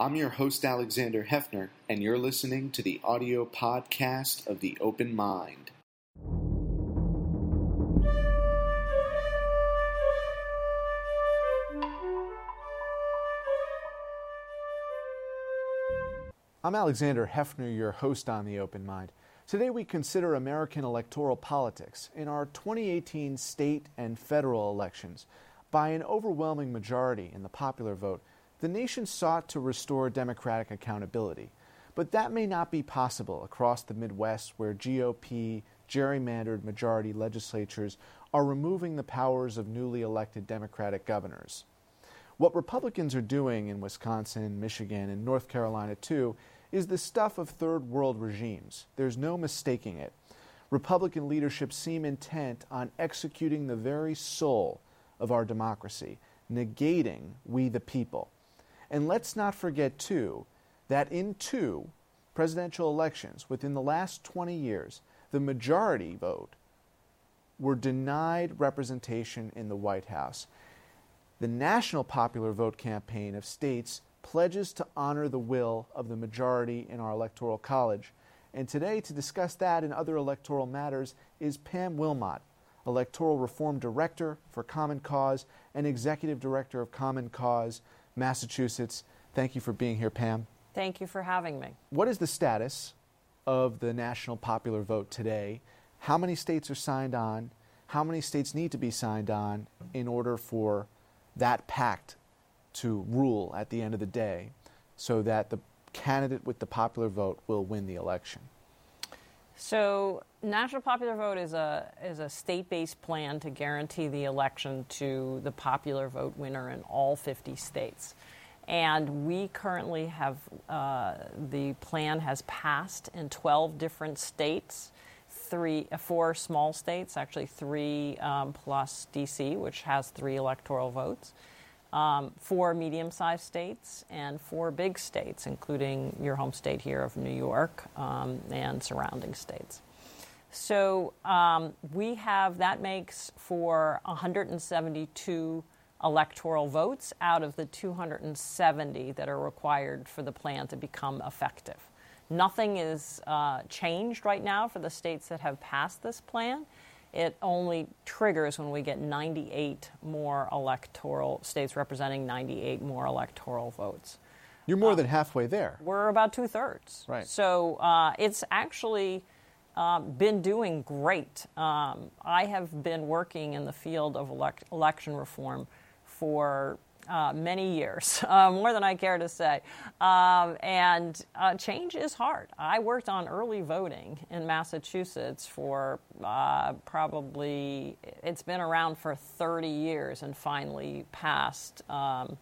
I'm your host, Alexander Heffner, and you're listening to the audio podcast of The Open Mind. I'm Alexander Heffner, your host on The Open Mind. Today we consider American electoral politics. In our 2018 state and federal elections, by an overwhelming majority in the popular vote, the nation sought to restore democratic accountability. But that may not be possible across the Midwest, where GOP gerrymandered majority legislatures are removing the powers of newly elected Democratic governors. What Republicans are doing in Wisconsin, Michigan, and North Carolina, too, is the stuff of third world regimes. There's no mistaking it. Republican leadership seem intent on executing the very soul of our democracy, negating we the people. And let's not forget, too, that in two presidential elections within the last 20 years, the majority vote were denied representation in the White House. The National Popular Vote campaign of states pledges to honor the will of the majority in our Electoral College. And today, to discuss that and other electoral matters, is Pam Wilmot, Electoral Reform Director for Common Cause and Executive Director of Common Cause, Massachusetts. Thank you for being here, Pam. Thank you for having me. What is the status of the national popular vote today? How many states are signed on? How many states need to be signed on in order for that pact to rule at the end of the day so that the candidate with the popular vote will win the election? So, national popular vote is a is a state-based plan to guarantee the election to the popular vote winner in all 50 states. And we currently have uh, the plan has passed in 12 different states, three, uh, four small states, actually three um, plus DC, which has three electoral votes um, four medium sized states and four big states, including your home state here of New York um, and surrounding states. So um, we have that makes for 172 electoral votes out of the 270 that are required for the plan to become effective. Nothing is uh, changed right now for the states that have passed this plan it only triggers when we get 98 more electoral states representing 98 more electoral votes. You're more uh, than halfway there. We're about two thirds. Right. So uh, it's actually uh, been doing great. Um, I have been working in the field of elect- election reform for uh, many years, uh, more than I care to say. Um, and uh, change is hard. I worked on early voting in Massachusetts for uh, probably, it's been around for 30 years and finally passed. Um,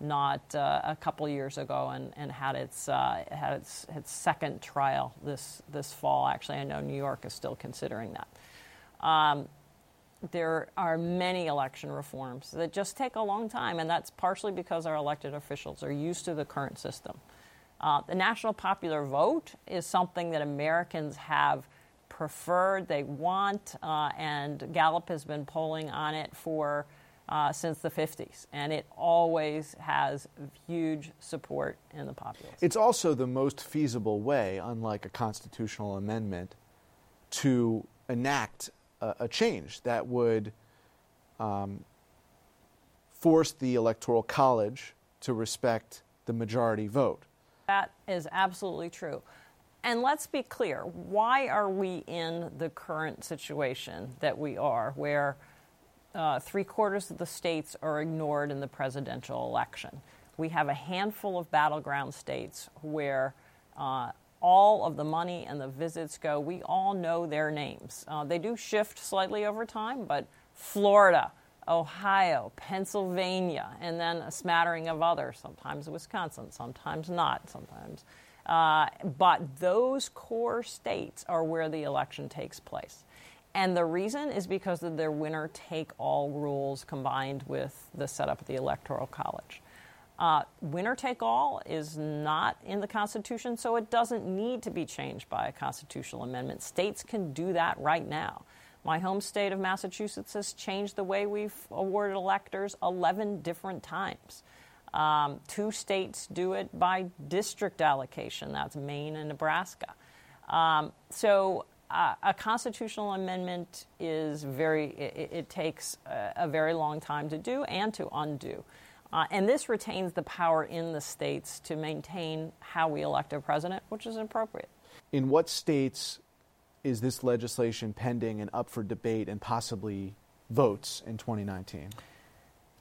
not uh, a couple years ago, and, and had its uh, had its, its second trial this this fall. Actually, I know New York is still considering that. Um, there are many election reforms that just take a long time, and that's partially because our elected officials are used to the current system. Uh, the national popular vote is something that Americans have preferred, they want, uh, and Gallup has been polling on it for uh, since the 50s, and it always has huge support in the populace. It's also the most feasible way, unlike a constitutional amendment, to enact a, change that would um, force the Electoral College to respect the majority vote. That is absolutely true. And let's be clear why are we in the current situation that we are, where uh, three quarters of the states are ignored in the presidential election? We have a handful of battleground states where uh, all of the money and the visits go. We all know their names. Uh, they do shift slightly over time, but Florida, Ohio, Pennsylvania, and then a smattering of others, sometimes Wisconsin, sometimes not, sometimes. Uh, but those core states are where the election takes place. And the reason is because of their winner take all rules combined with the setup of the Electoral College. Uh, winner take all is not in the Constitution, so it doesn't need to be changed by a constitutional amendment. States can do that right now. My home state of Massachusetts has changed the way we've awarded electors 11 different times. Um, two states do it by district allocation. That's Maine and Nebraska. Um, so uh, a constitutional amendment is very. It, it takes a, a, very long time to do and to undo. Uh, and this retains the power in the states to maintain how we elect a president, which is appropriate. In what states is this legislation pending and up for debate and possibly votes in 2019?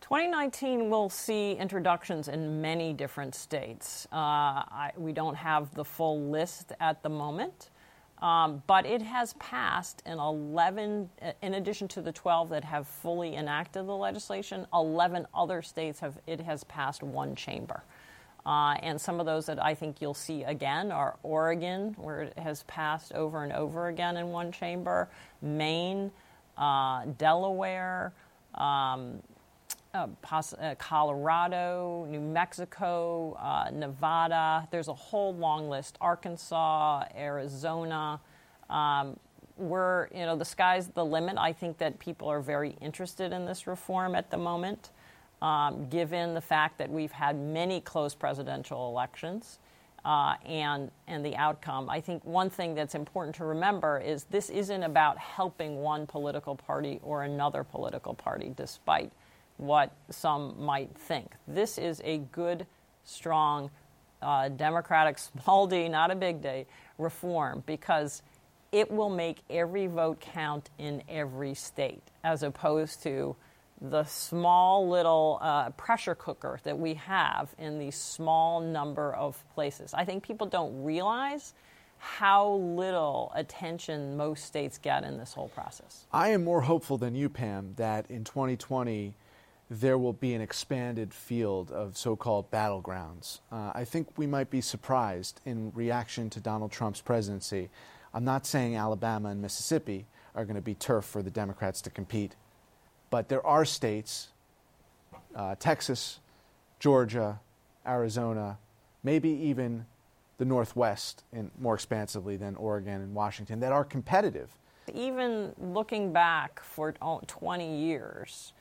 2019 will see introductions in many different states. Uh, I, we don't have the full list at the moment, um, but it has passed in 11, in addition to the 12 that have fully enacted the legislation, 11 other states have, it has passed one chamber. Uh, and some of those that I think you'll see again are Oregon, where it has passed over and over again in one chamber, Maine, uh, Delaware, um, uh, uh Colorado, New Mexico, uh, Nevada. There's a whole long list. Arkansas, Arizona. Um, we're, you know, the sky's the limit. I think that people are very interested in this reform at the moment um, given the fact that we've had many close presidential elections uh, and, and the outcome. I think one thing that's important to remember is this isn't about helping one political party or another political party, despite what some might think. This is a good, strong, uh, democratic, small d, not a big d, reform because it will make every vote count in every state, as opposed to the small little uh, pressure cooker that we have in the small number of places. I think people don't realize how little attention most states get in this whole process. I am more hopeful than you, Pam, that in 2020 there will be an expanded field of so called battlegrounds. Uh, I think we might be surprised in reaction to Donald Trump's presidency. I'm not saying Alabama and Mississippi are going to be turf for the Democrats to compete but there are states, uh, Texas, Georgia, Arizona, maybe even the Northwest, in, more expansively than Oregon and Washington, that are competitive. Even looking back for 20 years,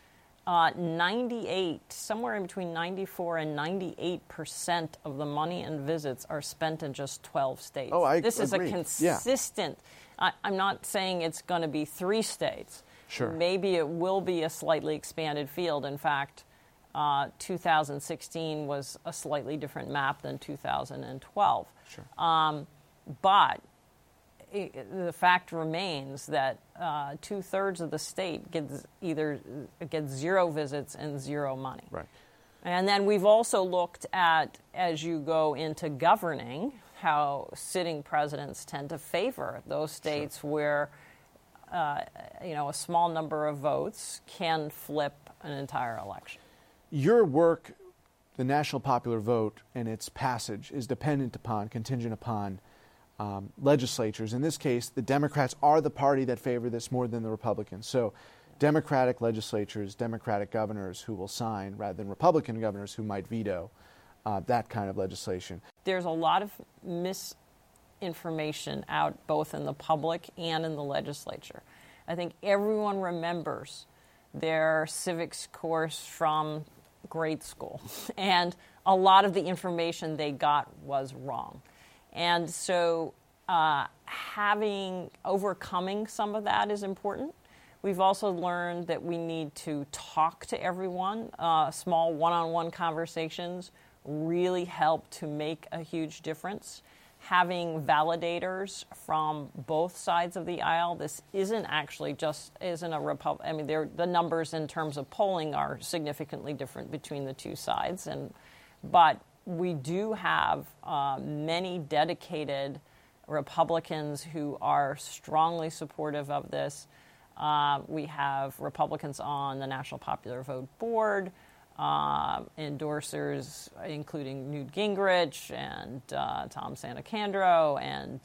uh, 98, somewhere in between 94 and 98 percent of the money and visits are spent in just 12 states. Oh, I this agree. is a consistent. Yeah. I, I'm not saying it's going to be three states, Sure. Maybe it will be a slightly expanded field. In fact, uh, 2016 was a slightly different map than 2012. Sure. Um, but the fact remains that uh, two thirds of the state gets either gets zero visits and zero money. Right. And then we've also looked at, as you go into governing, how sitting presidents tend to favor those states sure. where uh, you know, a small number of votes can flip an entire election. Your work, the national popular vote and its passage, is dependent upon, contingent upon um, legislatures. In this case, the Democrats are the party that favor this more than the Republicans. So, Democratic legislatures, Democratic governors who will sign rather than Republican governors who might veto uh, that kind of legislation. There's a lot of misinformation out both in the public and in the legislature. I think everyone remembers their civics course from grade school, and a lot of the information they got was wrong. And so, uh, having overcoming some of that is important. We've also learned that we need to talk to everyone. Uh, small one on one conversations really help to make a huge difference having validators from both sides of the aisle. This isn't actually just isn't a Republic. I mean, the numbers in terms of polling are significantly different between the two sides, and but we do have uh, many dedicated Republicans who are strongly supportive of this. Uh, we have Republicans on the National Popular Vote Board uh, endorsers, including Newt Gingrich and uh, Tom Santacandro and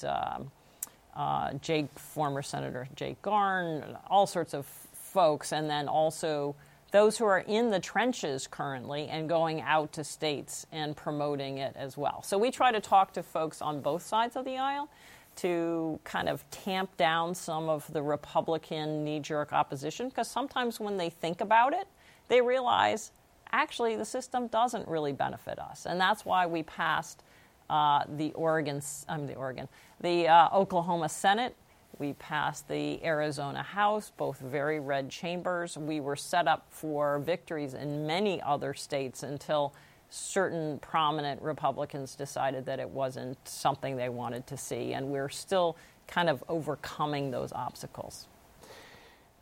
uh, Jake, former Senator Jake Garn, all sorts of folks, and then also those who are in the trenches currently and going out to states and promoting it as well. So we try to talk to folks on both sides of the aisle to kind of tamp down some of the Republican knee jerk opposition because sometimes when they think about it, they realize actually the system doesn't really benefit us. And that's why we passed uh, the Oregon, I mean the Oregon, the uh, Oklahoma Senate. We passed the Arizona House, both very red chambers. We were set up for victories in many other states until certain prominent Republicans decided that it wasn't something they wanted to see. And we're still kind of overcoming those obstacles.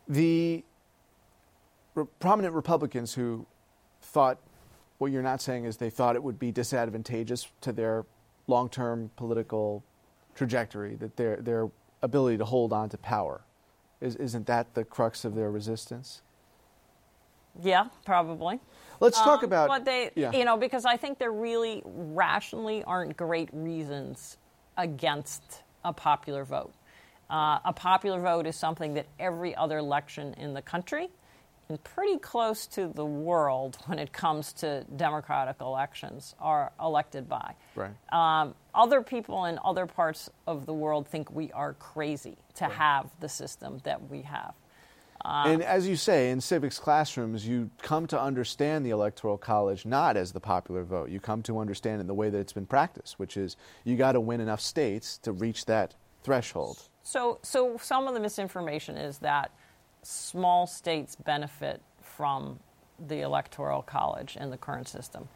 The re- prominent Republicans who thought what you're not saying is they thought it would be disadvantageous to their long term political trajectory, that their, their ability to hold on to power. Is, isn't that the crux of their resistance? Yeah, probably. Let's talk Um, about. But they, yeah. you know, because I think there really rationally aren't great reasons against a popular vote. Uh, a popular vote is something that every other election in the country and pretty close to the world when it comes to democratic elections are elected by. Right. Um, other people in other parts of the world think we are crazy to have the system that we have. and as you say, in civics classrooms, you come to understand the Electoral College not as the popular vote. You come to understand it in the way that it's been practiced, which is you got to win enough states to reach that threshold. So, so some of the misinformation is that small states benefit from the electoral college in the current system.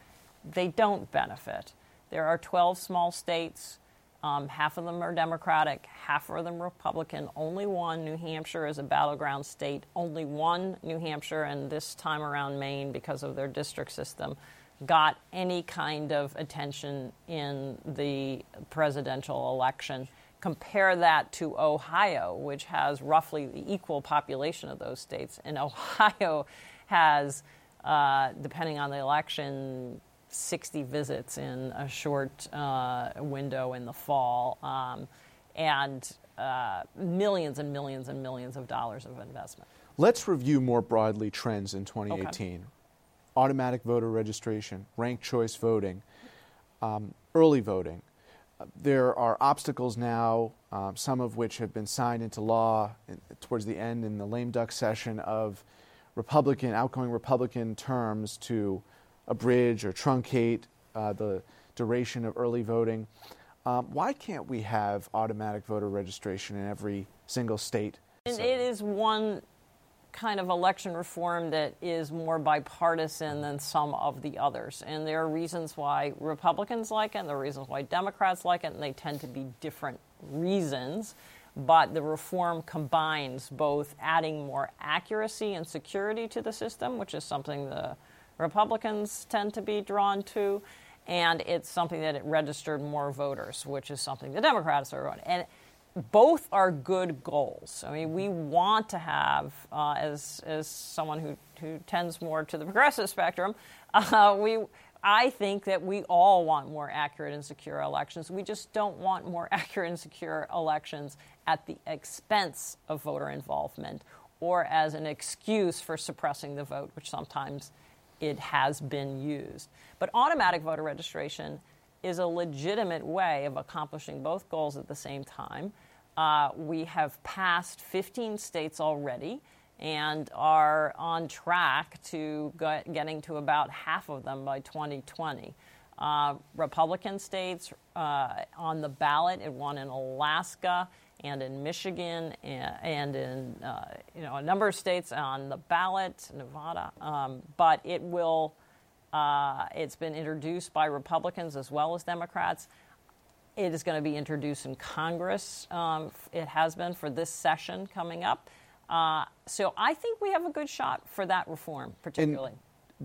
They don't benefit. There are 12 small states. Um, half of them are Democratic, half of them Republican. Only one, New Hampshire, is a battleground state. Only one, New Hampshire, and this time around Maine, because of their district system, got any kind of attention in the presidential election. Compare that to Ohio, which has roughly the equal population of those states. And Ohio has, uh, depending on the election, 60 visits in a short uh, window in the fall, um, and uh, millions and millions and millions of dollars of investment. Let's review more broadly trends in 2018. Automatic voter registration, ranked choice voting, um, early voting. There are obstacles now, um, some of which have been signed into law in, towards the end in the lame duck session of Republican, outgoing Republican terms to abridge or truncate uh, the duration of early voting. Um, why can't we have automatic voter registration in every single state? And So- it is one kind of election reform that is more bipartisan than some of the others. And there are reasons why Republicans like it, and there are reasons why Democrats like it, and they tend to be different reasons. But the reform combines both adding more accuracy and security to the system, which is something the Republicans tend to be drawn to, and it's something that it registered more voters, which is something the Democrats are on. And both are good goals. I mean, we want to have, uh, as as someone who who tends more to the progressive spectrum, uh, we. I think that we all want more accurate and secure elections. We just don't want more accurate and secure elections at the expense of voter involvement or as an excuse for suppressing the vote, which sometimes it has been used. But automatic voter registration is a legitimate way of accomplishing both goals at the same time. Uh, we have passed 15 states already and are on track to get, getting to about half of them by 2020. Uh, Republican states uh, on the ballot, it won in Alaska and in Michigan and, and in uh, you know a number of states on the ballot, Nevada. Um, but it will. Uh, it's been introduced by Republicans as well as Democrats. It is going to be introduced in Congress. Um, it has been for this session coming up. Uh, so I think we have a good shot for that reform, particularly.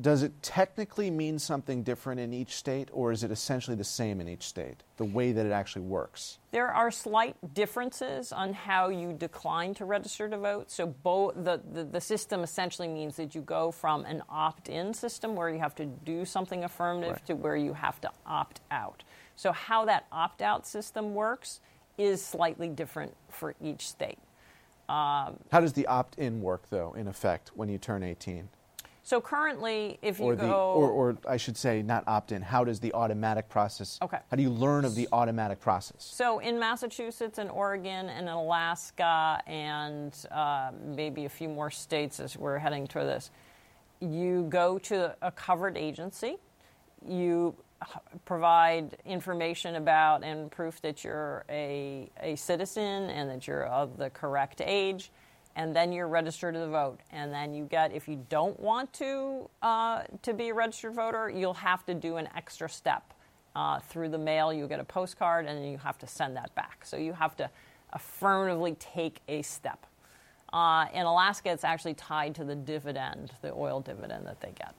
Does it technically mean something different in each state, or is it essentially the same in each state, the way that it actually works? There are slight differences on how you decline to register to vote. So both the, the, the system essentially means that you go from an opt-in system where you have to do something affirmative Right. to where you have to opt out. So how that opt-out system works is slightly different for each state. How does the opt in work, though, in effect, when you turn 18? So currently, if you Or, go the, or, or I should say, not opt in, how does the automatic process, Okay. how do you learn of the automatic process? So in Massachusetts and Oregon and Alaska and uh, maybe a few more states as we're heading toward this, you go to a covered agency, you provide information about and proof that you're a, a citizen and that you're of the correct age, and then you're registered to the vote. And then you get, if you don't want to uh, to be a registered voter, you'll have to do an extra step. Uh, through the mail, you get a postcard, and you have to send that back. So you have to affirmatively take a step. Uh, in Alaska, it's actually tied to the dividend, the oil dividend that they get.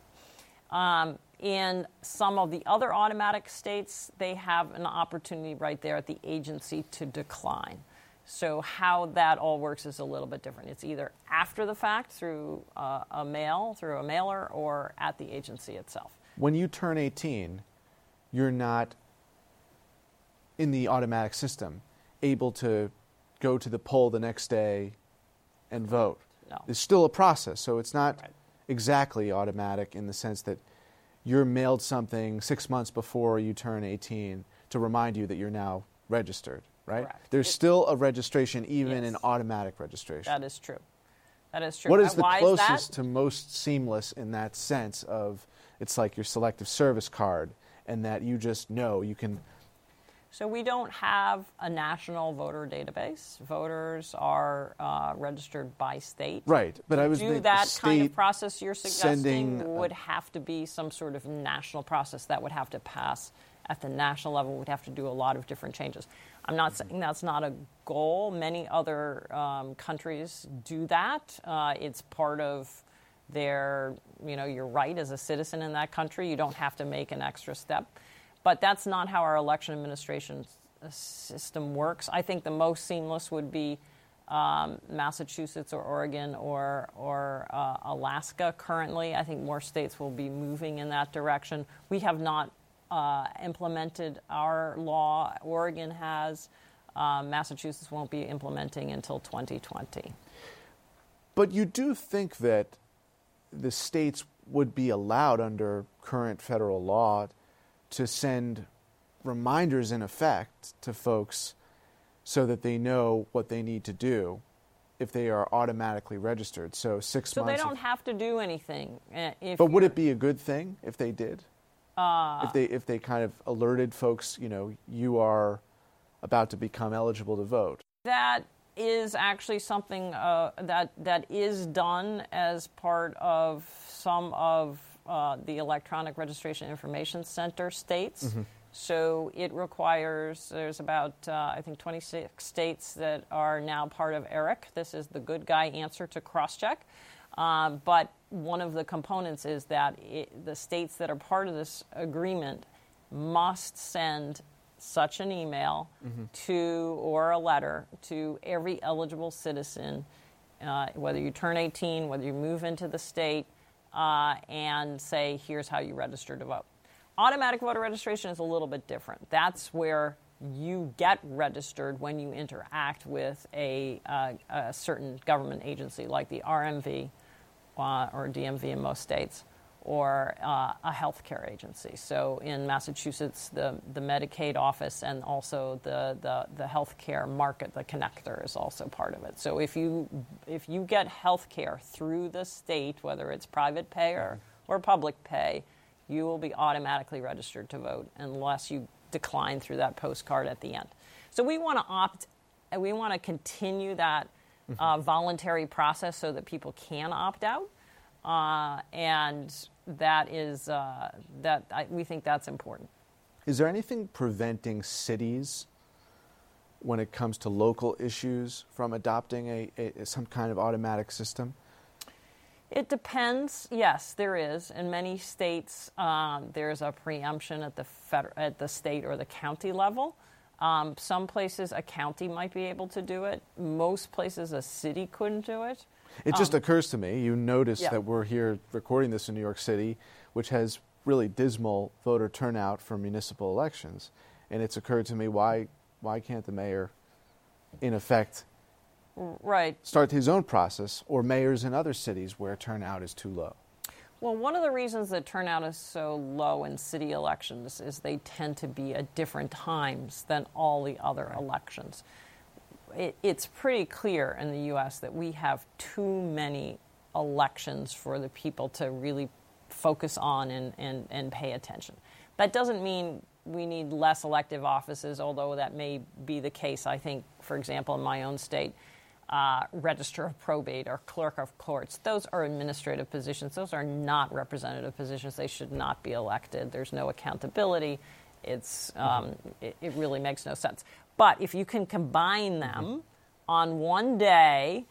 Um, in some of the other automatic states, they have an opportunity right there at the agency to decline. So, how that all works is a little bit different. It's either after the fact through uh, a mail, through a mailer, or at the agency itself. When you turn 18, you're not in the automatic system able to go to the poll the next day and vote. No. It's still a process, so it's not Right. exactly automatic in the sense that you're mailed something six months before you turn 18 to remind you that you're now registered, right? Correct. There's It- still a registration, even Yes. in automatic registration. That is true. That is true. What is the closest that? to most seamless in that sense of it's like your selective service card and that you just know you can So we don't have a national voter database. Voters are uh, registered by state. right but i was do that kind of process you're suggesting a- would have to be some sort of national process that would have to pass at the national level. We'd have to do a lot of different changes. I'm not saying that's not a goal. Many other um, countries do that. Uh, it's part of their, you know, your right as a citizen in that country. You don't have to make an extra step. But that's not how our election administration system works. I think the most seamless would be um, Massachusetts or Oregon or, or uh, Alaska currently. I think more states will be moving in that direction. We have not uh, implemented our law, Oregon has. Um, Massachusetts won't be implementing until 2020. but you do think that the states would be allowed under current federal law to send reminders in effect to folks so that they know what they need to do if they are automatically registered so six So they months of- don't have to do anything. If But would it be a good thing if they did? If they if they kind of alerted folks, you know, you are about to become eligible to vote. That is actually something uh, that that is done as part of some of uh, the electronic registration information center states. So it requires there's about uh, I think 26 states that are now part of ERIC. This is the good guy answer to crosscheck. Um, but one of the components is that it, the states that are part of this agreement must send such an email to or a letter to every eligible citizen, uh, whether you turn 18, whether you move into the state, uh, and say, here's how you register to vote. Automatic voter registration is a little bit different. That's where you get registered when you interact with a, uh, a certain government agency like the RMV uh, or DMV in most states, or uh, a healthcare agency. So in Massachusetts, the, the Medicaid office and also the, the, the healthcare market, the connector, is also part of it. So if you, if you get healthcare through the state, whether it's private pay or, or public pay, you will be automatically registered to vote unless you decline through that postcard at the end. So we want to opt, and we want to continue that uh, voluntary process so that people can opt out, uh, and that is uh, that I, we think that's important. Is there anything preventing cities when it comes to local issues from adopting a, a some kind of automatic system? It depends. Yes, there is. In many states, um, there's a preemption at the feder- at the state or the county level. Um, some places, a county might be able to do it. Most places, a city couldn't do it. It just occurs to me, you notice Um, yeah. that we're here recording this in New York City, which has really dismal voter turnout for municipal elections. And it's occurred to me why why can't the mayor in effect Right. start his own process or mayors in other cities where turnout is too low? Well, one of the reasons that turnout is so low in city elections is they tend to be at different times than all the other elections. It, it's pretty clear in the U.S. that we have too many elections for the people to really focus on and, and, and pay attention. That doesn't mean we need less elective offices, although that may be the case. I think, for example, in my own state, uh, register of probate or clerk of courts, those are administrative positions. Those are not representative positions. They should not be elected. There's no accountability. It's, um, it, it, really makes no sense. But if you can combine them mm-hmm. on one day,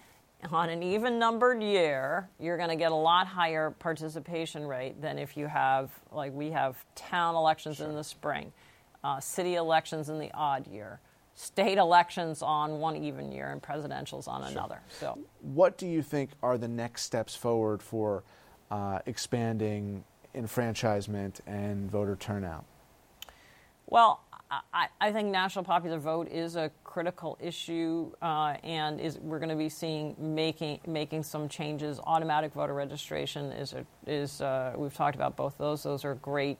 on an even numbered year, you're going to get a lot higher participation rate than if you have, like we have town elections sure. in the spring, uh, city elections in the odd year, state elections on one even year, and presidentials on sure. another. So, what do you think are the next steps forward for uh, expanding enfranchisement and voter turnout? Well, I, I, think national popular vote is a critical issue, uh, and is we're going to be seeing making making some changes. Automatic voter registration is a, is uh, we've talked about both those. Those are great.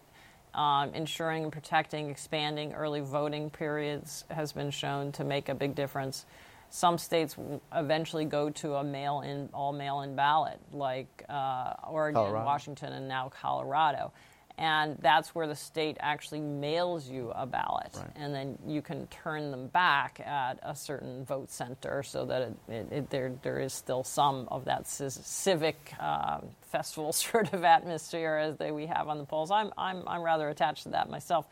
Um, ensuring and protecting, expanding early voting periods has been shown to make a big difference. Some states eventually go to a mail-in, all mail-in ballot, like uh, Oregon, Colorado. Washington, and now Colorado and that's where the state actually mails you a ballot, right. and then you can turn them back at a certain vote center, so that it, it, it, there there is still some of that civic uh, festival sort of atmosphere as they, we have on the polls. I'm I'm I'm rather attached to that myself,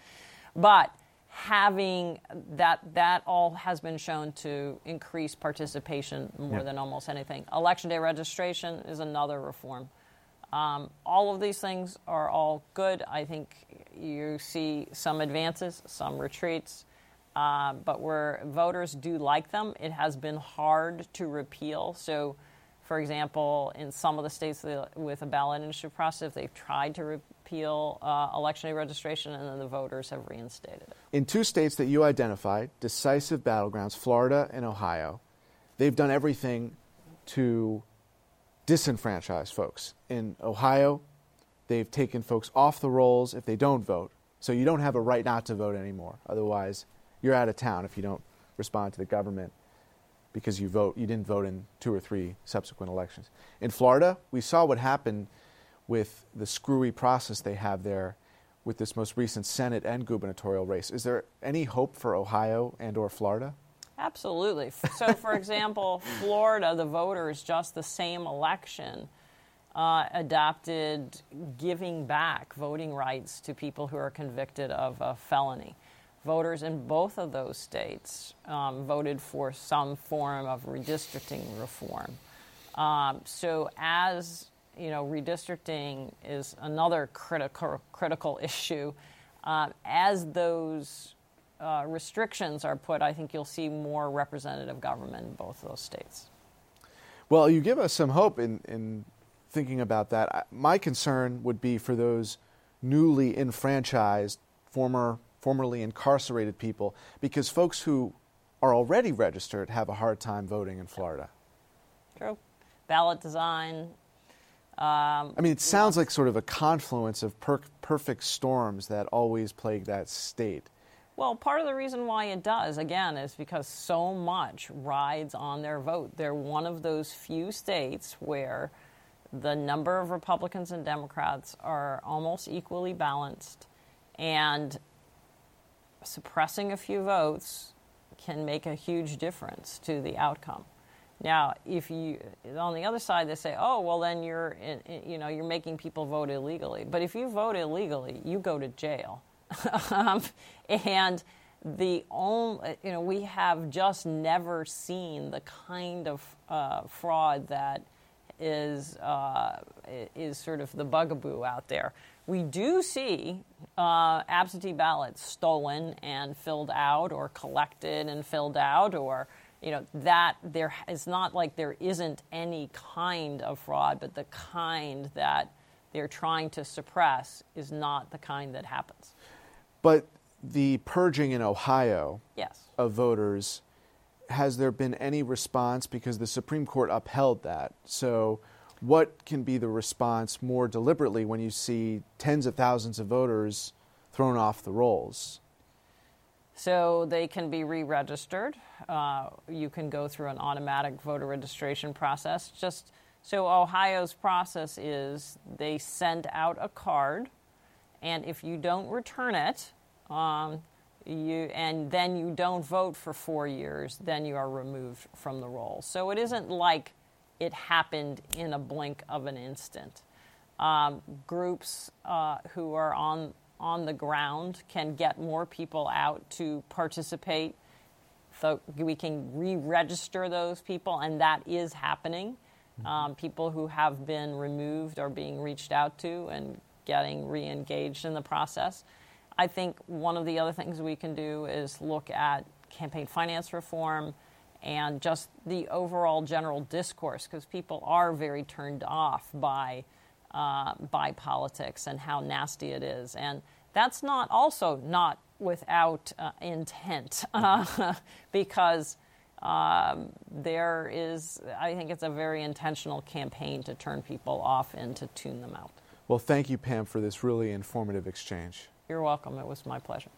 but having that that all has been shown to increase participation more yep. than almost anything. Election day registration is another reform. Um, all of these things are all good. I think you see some advances, some retreats, uh, but where voters do like them, it has been hard to repeal. So, for example, in some of the states with a ballot initiative process, they've tried to repeal uh, election day registration, and then the voters have reinstated it. In two states that you identified, decisive battlegrounds, Florida and Ohio, they've done everything to disenfranchise folks. In Ohio, they've taken folks off the rolls if they don't vote. So you don't have a right not to vote anymore. Otherwise, you're out of town if you don't respond to the government because you vote you didn't vote in two or three subsequent elections. In Florida, we saw what happened with the screwy process they have there with this most recent Senate and gubernatorial race. Is there any hope for Ohio and or Florida? Absolutely. So, for example, Florida, the voters, just the same election, uh, adopted giving back voting rights to people who are convicted of a felony. Voters in both of those states um, voted for some form of redistricting reform. Um, so, as you know, redistricting is another critical critical issue. Uh, as those uh, restrictions are put, I think you'll see more representative government in both those states. Well, you give us some hope in, in thinking about that. My concern would be for those newly enfranchised, former, formerly incarcerated people, because folks who are already registered have a hard time voting in Florida. True. Ballot design. Um, I mean, it sounds like sort of a confluence of per- perfect storms that always plague that state. Well, part of the reason why it does, again, is because so much rides on their vote. They're one of those few states where the number of Republicans and Democrats are almost equally balanced, and suppressing a few votes can make a huge difference to the outcome. Now, if you on the other side they say, "Oh, well, then you're you know you're making people vote illegally," but if you vote illegally, you go to jail um, and the only, you know, we have just never seen the kind of uh, fraud that is uh, is sort of the bugaboo out there. We do see uh, absentee ballots stolen and filled out, or collected and filled out, or you know that there is not like there isn't any kind of fraud, but the kind that they're trying to suppress is not the kind that happens. But the purging in Ohio yes. of voters, has there been any response? Because the Supreme Court upheld that. So, what can be the response more deliberately when you see tens of thousands of voters thrown off the rolls? So they can be re registered. Uh, you can go through an automatic voter registration process. Just So, Ohio's process is they send out a card, and if you don't return it, um, you, and then you don't vote for four years, then you are removed from the roll. So it isn't like it happened in a blink of an instant. Um, groups uh, who are on on the ground can get more people out to participate. So we can re-register those people, and that is happening. Mm-hmm. Um, people who have been removed are being reached out to and getting re-engaged in the process. I think one of the other things we can do is look at campaign finance reform and just the overall general discourse because people are very turned off by uh, by politics and how nasty it is, and that's not also not without uh, intent uh, because. Um, there is, I think it's a very intentional campaign to turn people off and to tune them out. Well, thank you, Pam, for this really informative exchange. You're welcome. It was my pleasure.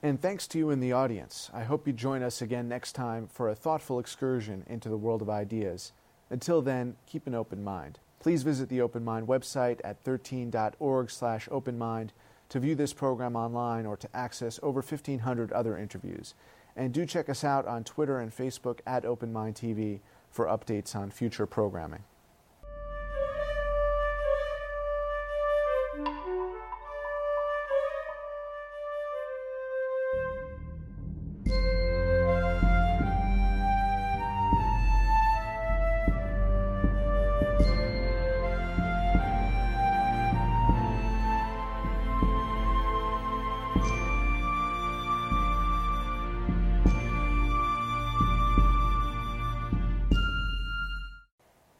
And thanks to you in the audience. I hope you join us again next time for a thoughtful excursion into the world of ideas. Until then, keep an open mind. Please visit the Open Mind website at 13.org/openmind to view this program online or to access over 1500 other interviews. And do check us out on Twitter and Facebook at Open Mind TV for updates on future programming.